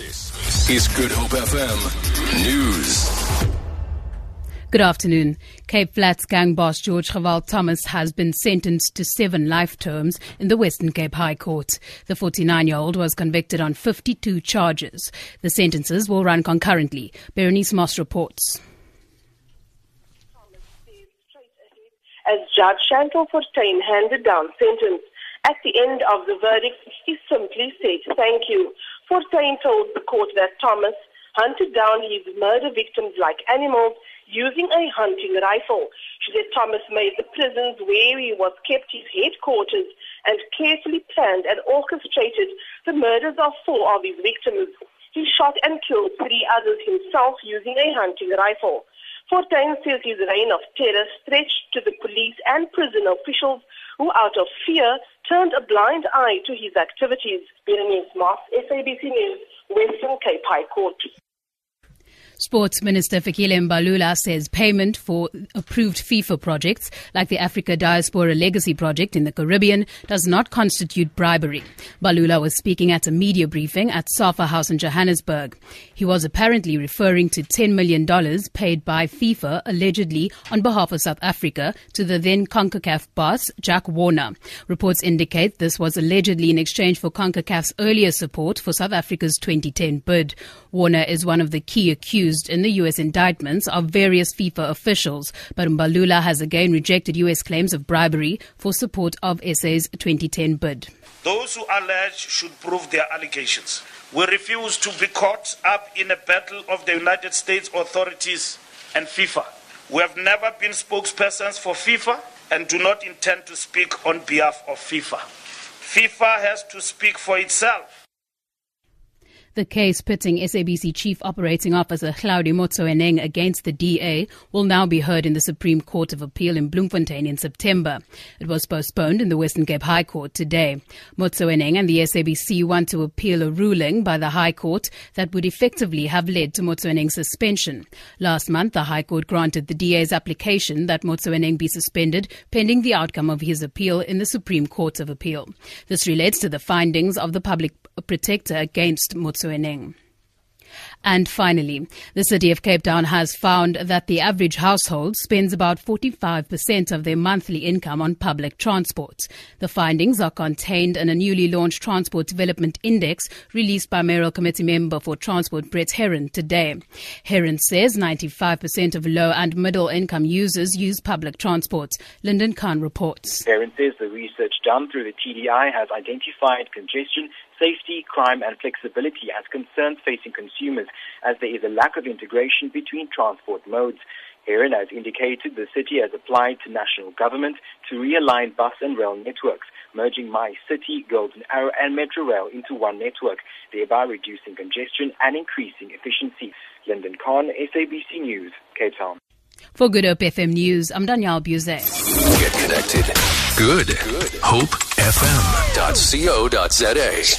This is Good Hope FM News. Good afternoon. Cape Flats gang boss George Geweld Thomas has been sentenced to seven life terms in the Western Cape High Court. The 49 year old was convicted on 52 charges. The sentences will run concurrently. Berenice Moss reports. As Judge Chantal Fortuin handed down sentence, at the end of the verdict, he simply said thank you. Fortuin told the court that Thomas hunted down his murder victims like animals using a hunting rifle. She said Thomas made the prisons where he was kept his headquarters and carefully planned and orchestrated the murders of four of his victims. He shot and killed three others himself using a hunting rifle. Fortuin says his reign of terror stretched to the police and prison officials who, out of fear, turned a blind eye to his activities. Berenice Moss, SABC News, Western Cape High Court. Sports Minister Fikile Mbalula says payment for approved FIFA projects like the Africa Diaspora Legacy Project in the Caribbean does not constitute bribery. Mbalula was speaking at a media briefing at Safa House in Johannesburg. He was apparently referring to $10 million paid by FIFA allegedly on behalf of South Africa to the then CONCACAF boss, Jack Warner. Reports indicate this was allegedly in exchange for CONCACAF's earlier support for South Africa's 2010 bid. Warner is one of the key accused in the U.S. indictments of various FIFA officials, but Mbalula has again rejected U.S. claims of bribery for support of SA's 2010 bid. Those who allege should prove their allegations. We refuse to be caught up in a battle of the United States authorities and FIFA. We have never been spokespersons for FIFA and do not intend to speak on behalf of FIFA. FIFA has to speak for itself. The case pitting SABC Chief Operating Officer Hlaudi Motsoeneng against the DA will now be heard in the Supreme Court of Appeal in Bloemfontein in September. It was postponed in the Western Cape High Court today. Motsoeneng and the SABC want to appeal a ruling by the High Court that would effectively have led to Motsoeneng's suspension. Last month, the High Court granted the DA's application that Motsoeneng be suspended pending the outcome of his appeal in the Supreme Court of Appeal. This relates to the findings of the public protector against Motsoeneng. And finally, the city of Cape Town has found that the average household spends about 45% of their monthly income on public transport. The findings are contained in a newly launched Transport Development Index released by Mayoral Committee member for Transport Brett Heron today. Heron says 95% of low and middle income users use public transport. Lyndon Khan reports. Heron says the research done through the TDI has identified congestion safety, crime, and flexibility as concerns facing consumers, as there is a lack of integration between transport modes. Heron has indicated the city has applied to national government to realign bus and rail networks, merging My City, Golden Arrow, and Metro Rail into one network, thereby reducing congestion and increasing efficiency. Lyndon Khan, SABC News, Cape Town. For Good Hope FM News, I'm Danielle Buze. Get connected. Good. Good. Hope HopeFM.co.za.